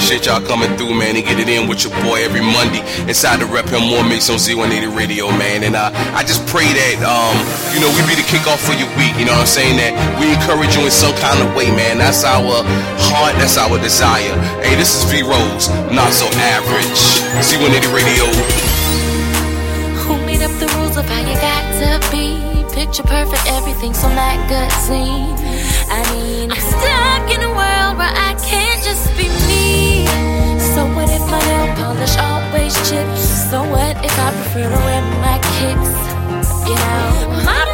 G: Appreciate y'all coming through, man, and get it in with your boy every Monday. Inside the Rep Him More Mix on Z180 Radio, man. And I, I just pray that, um, you know, we be the kickoff for your week. You know what I'm saying? That we encourage you in some kind of way, man. That's our heart. That's our desire. Hey, this is V Rose, not so average. Z180 Radio.
V: Who made up the rules of how you got to be? Picture perfect, everything so not good scene. I mean, I'm stuck in a world where I chips. So what if I prefer to wear my kicks? You know, my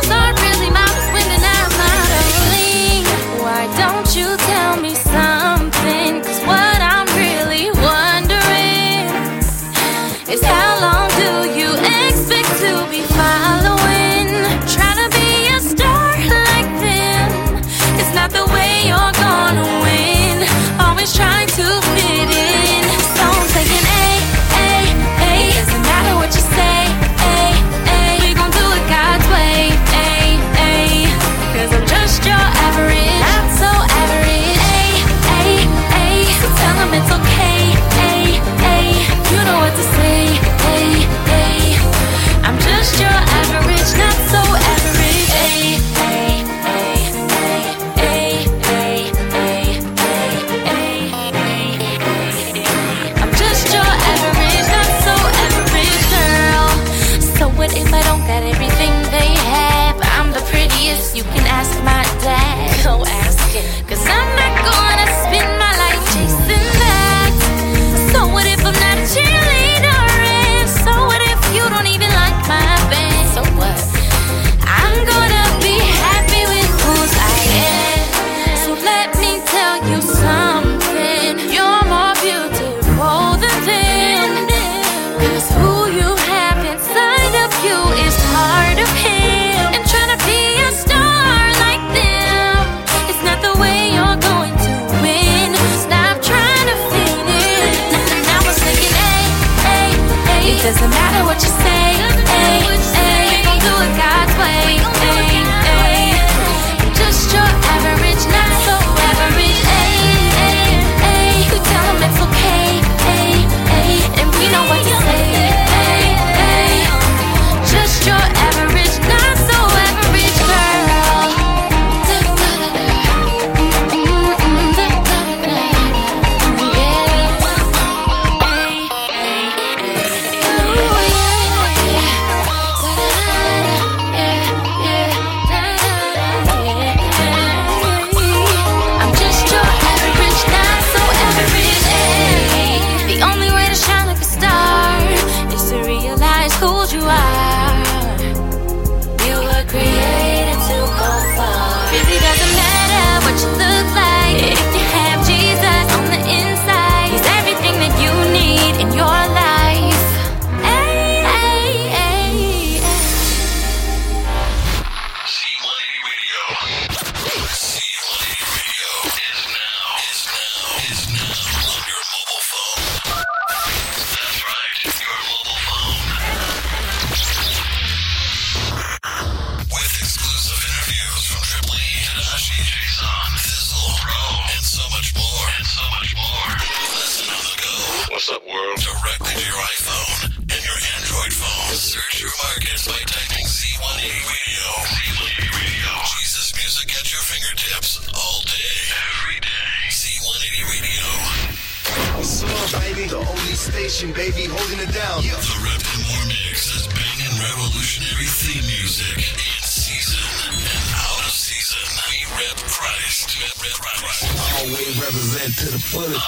E: always represent to the fullest.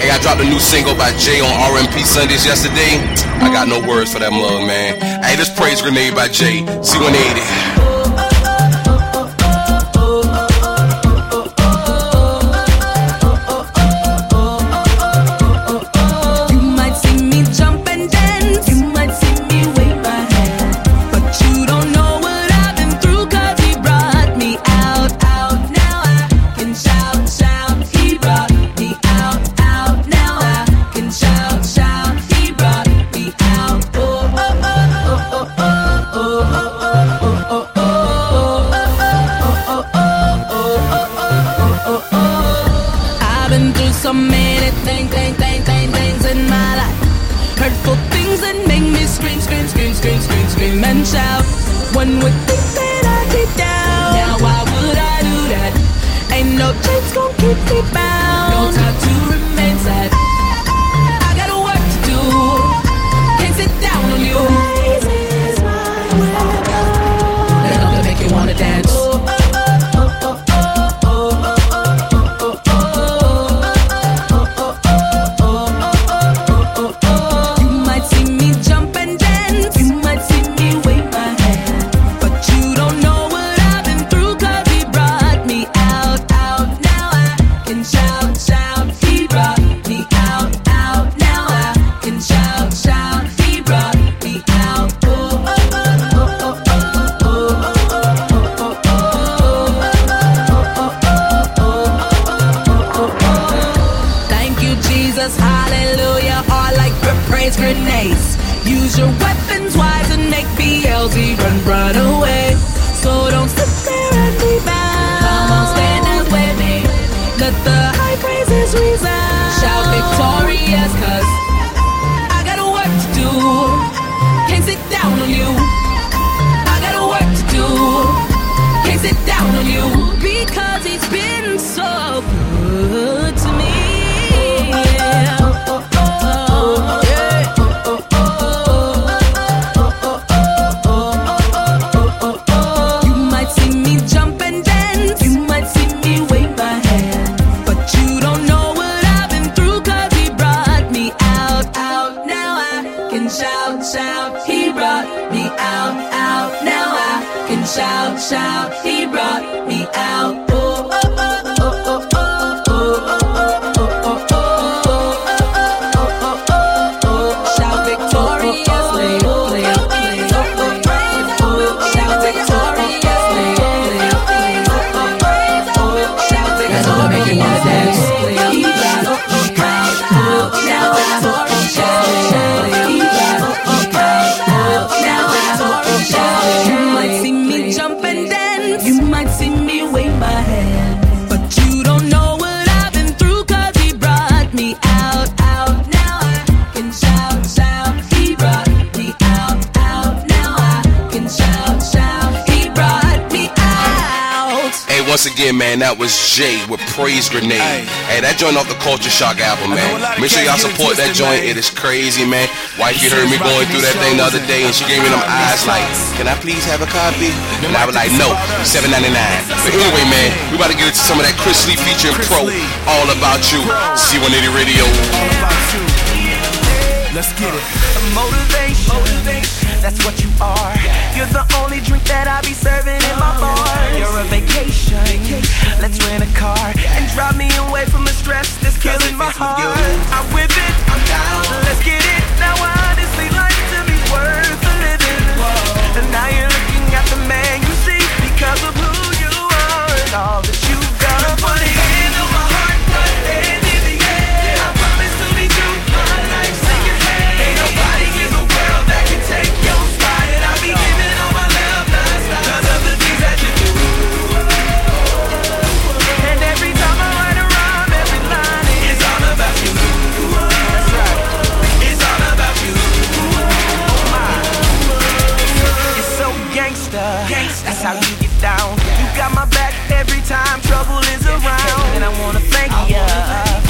G: Hey, I dropped a new single by Jay on RMP Sundays yesterday. I got no words for that mug, man. Hey, this praise grenade by Jay.
N: Z180. joint off the Culture Shock album, man. Make sure y'all support that joint. It is crazy, man. Wifey heard me going through that thing the other day, and she gave me them eyes like, "Can I please have a copy?" And I was like, "No, 7.99." But anyway, man, we about to get into some of that Chris Lee featuring Pro, all about you. Z180 Radio.
I: Let's get it. Motivation. Motivation that's what you are. You're the only drink that I be serving in my oh, bar. You're a vacation. Let's rent a car and drive me away from the stress that's killing my heart. I'm with it. I'm down. Let's get it. Now honestly life to be worth a living. And now you're looking at the man you see because of who you are and all that you've done. You put a handle on. You got my back every time trouble is around. And I wanna thank you.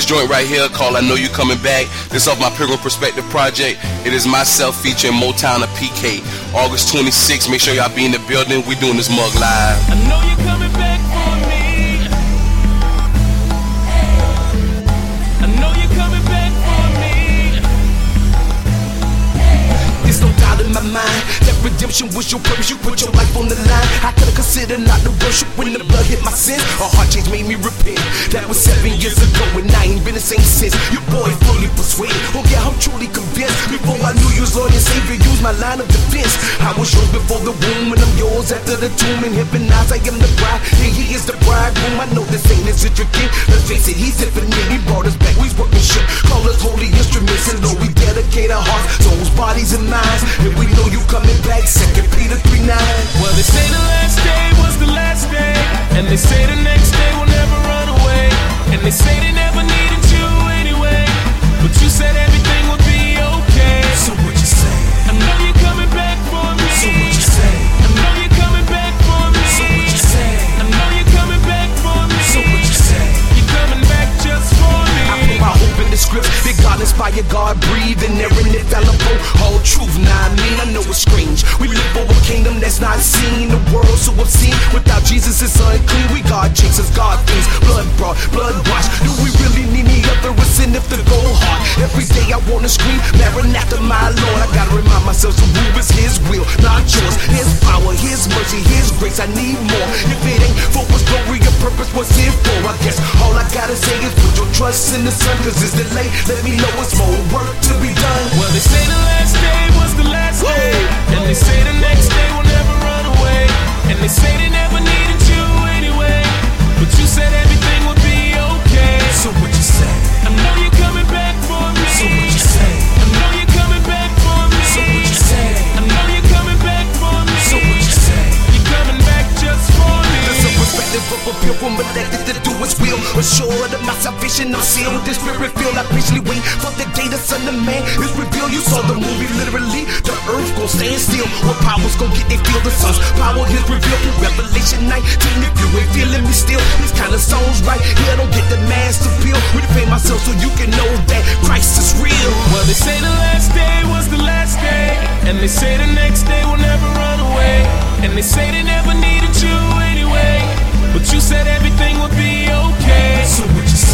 G: This joint right here called I Know You Coming Back. This off my Pilgrim Perspective project. It is myself featuring Motown and PK. August 26th. Make sure y'all be in the building. We doing this mug live.
I: I know you're coming back for me. I know you're coming back for me.
W: There's no doubt in my mind that redemption was your purpose. You put your life on the line. I could've considered not to worship when the blood hit my sins. A heart change made me repent. That was seven years ago, and I ain't since. Your boy fully persuaded. Oh yeah, I'm truly convinced. Before I knew you was Lord and Savior, use my line of defense. I was yours before the womb, and I'm yours after the tomb. And eyes, I am the bride, and he is the bridegroom. I know this ain't his intricate. Let's face it, he's infinite. He brought us back, we's workmanship. Call us holy instruments, and Lord, we dedicate our hearts, souls, bodies, and minds. And we know you coming back, Second Peter 3 9.
I: Well, they say the last day was the last day, and they say the next day will never run away, and they say they never needed you anyway, but you said everything would be okay.
W: So what you say?
I: I know you're coming back for me.
W: So what you say?
I: I know you're coming back for me.
W: So what you say?
I: I know you're coming back for me.
W: So what you say?
I: You're coming back just for me.
W: I put my hope in the script. God inspired, God breathing, they're infallible. All truth, I mean, I know it's strange. We live for a kingdom that's not seen. The world so obscene. Without Jesus, it's unclean. We God chasers, God things. Blood brought, blood washed. Do we really need any other sin if the goal hard? Every day I wanna scream, Maranatha, my Lord. I gotta remind myself to move is His will, not yours. His power, His mercy, His grace. I need more. If it ain't for His glory and purpose, what's it for? I guess all I gotta say is put your trust in the Son, cause it's delayed. Let me know it's more work to be done.
I: Well, they say the last day was the last day, and they say the next day will never run away, and they say they never needed you anyway, but you said everything would be okay.
W: So what you say?
I: I know you're
W: Perspective of a pilgrim elected to do his will. Assured of my salvation, I'm sealed this spirit filled. I patiently wait for the day the Son of Man is revealed. You saw the movie literally. The earth gon' stand still. What powers gon' get they feel the sun's power is revealed through Revelation 19. If you ain't feeling me still, these kind of songs right here don't get the mass appeal. Repay myself so you can know that Christ is real.
I: Well, they say the last day was the last day, and they say the next day will never run away, and they say they never needed you anyway, but you said everything would be okay.
W: So what you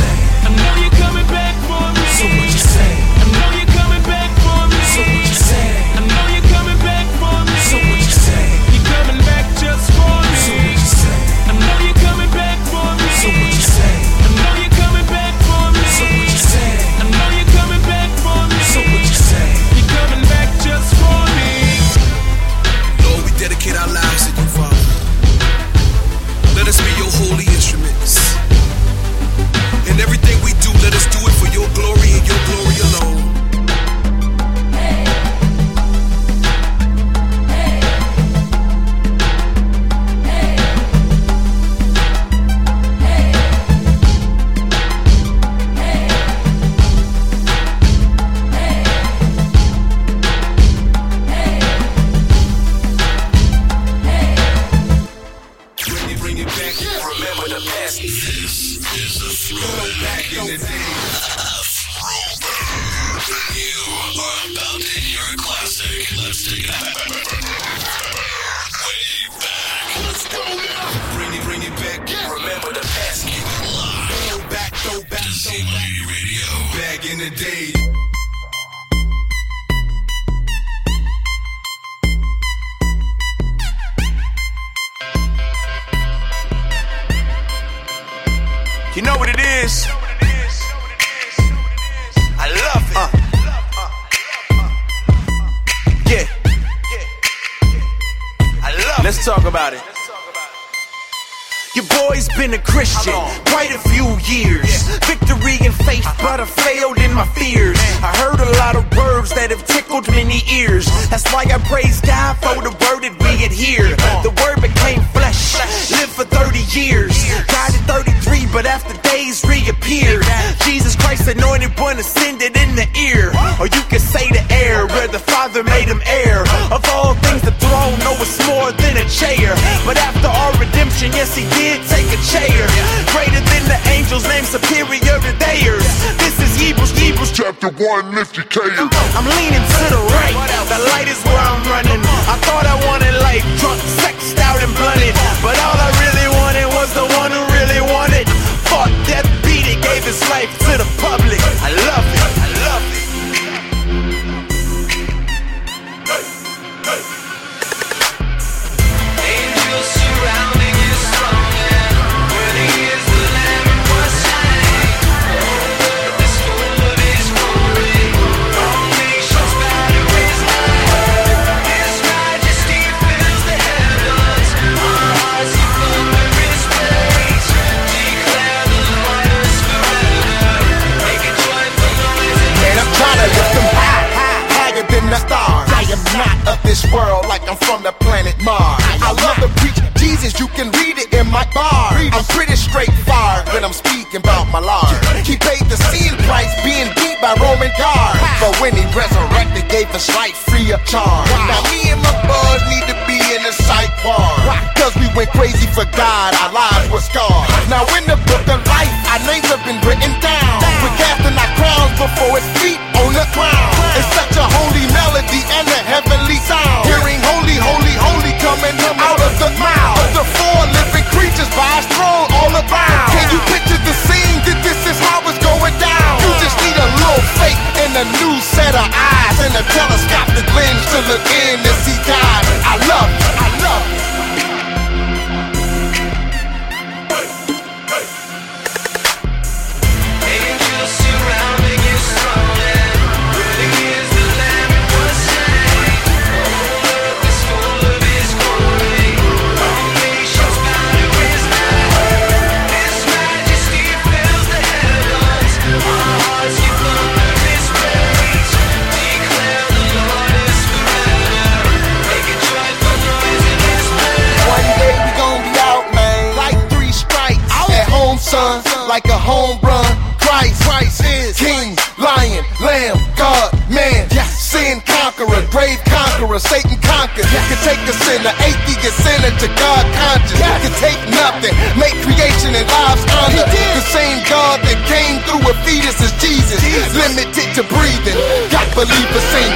B: Limited to breathing, got believers singing.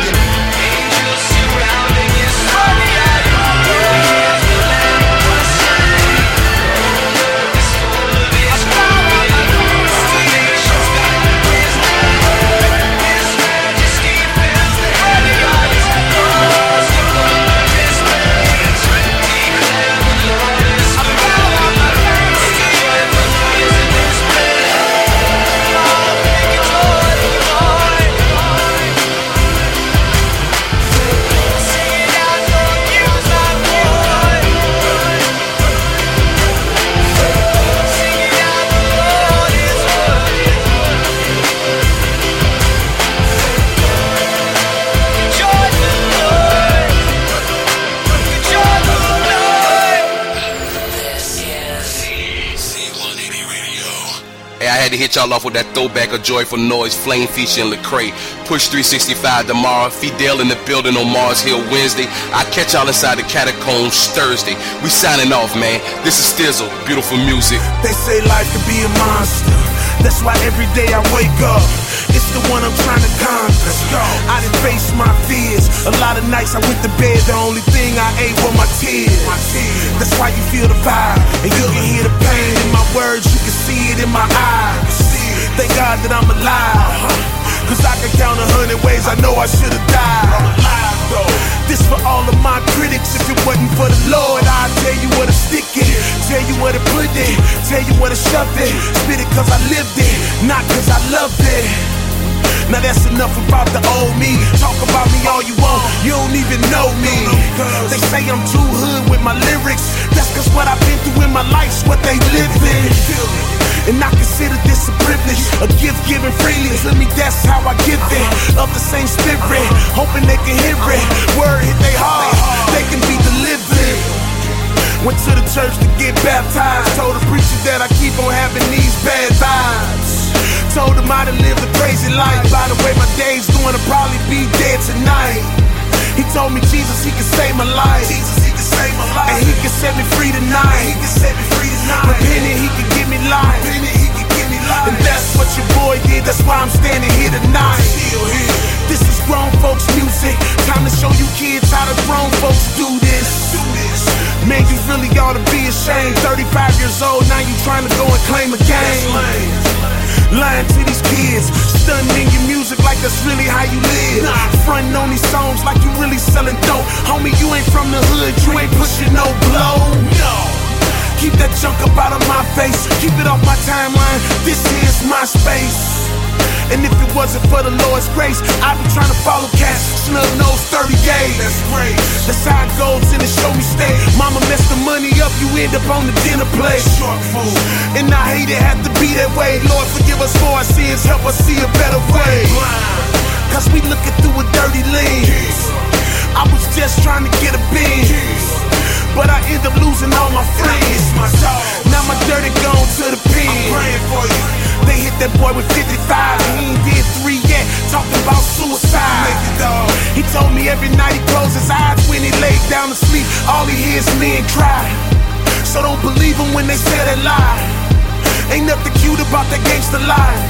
G: Hit y'all off with that throwback of Joyful Noise, Flame Feature and Lecrae. Push 365 tomorrow, Fidel in the building on Mars Hill Wednesday. I catch y'all inside the catacombs Thursday. We signing off, man. This is Stizzle, beautiful music.
F: They say life can be a monster. That's why every day I wake up. It's the one I'm trying to conquer. I done faced my fears. A lot of nights I went to bed. The only thing I ate were my tears. That's why you feel the vibe. And you can hear the pain in my words. You can see it in my eyes. Thank God that I'm alive. Cause I can count a hundred ways I know I should have died. I'm alive though. This for all of my critics. If it wasn't for the Lord, I'd tell you where to stick it. Tell you where to put it. Tell you where to shove it. Spit it cause I lived it, not cause I loved it. Now that's enough about the old me. Talk about me all you want, you don't even know me. They say I'm too hood with my lyrics. That's cause what I've been through in my life's what they live in. And I consider this a privilege, a gift given freely. Let me, that's how I give it. Of the same spirit, hoping they can hear it. Word hit they heart, they can be delivered. Went to the church to get baptized. Told the preacher that I keep on having these bad vibes. Told him I done lived a crazy life. By the way, my day's going to probably be dead tonight. He told me Jesus, he can save my life. Jesus, That's why I'm standing here tonight. Still here. This is grown folks music. Time to show you kids how the grown folks do this. Do this. Man, you really ought to be ashamed. 35 years old, now you trying to go and claim a game. Lying to these kids, stunning your music like that's really how you live. Frontin' on these songs like you really selling dope. Homie, you ain't from the hood, you ain't pushing no blow. No. Keep that junk up out of my face. Keep it off my timeline. This is my space. And if it wasn't for the Lord's grace, I'd be trying to follow cats, snub nose 30 gauge. That's great. That's how it goes in the show me state. Mama messed the money up, you end up on the dinner plate. Short food. And I hate it, have to be that way. Lord, forgive us for our sins, help us see a better way. Cause we looking through a dirty lens. I was just trying to get a bean. But I end up losing all my friends. Now my dirty gone to the pen. I'm praying for you. They hit that boy with 55. He ain't did three yet. Talking about suicide. He told me every night he closed his eyes when he laid down to sleep. All he hears men cry. So don't believe him when they say that lie. Ain't nothing cute about that gangster lie.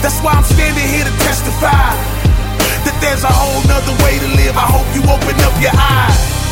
F: That's why I'm standing here to testify that there's a whole nother way to live. I hope you open up your eyes.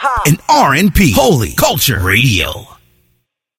X: Hop, and R&B. Holy Culture Radio.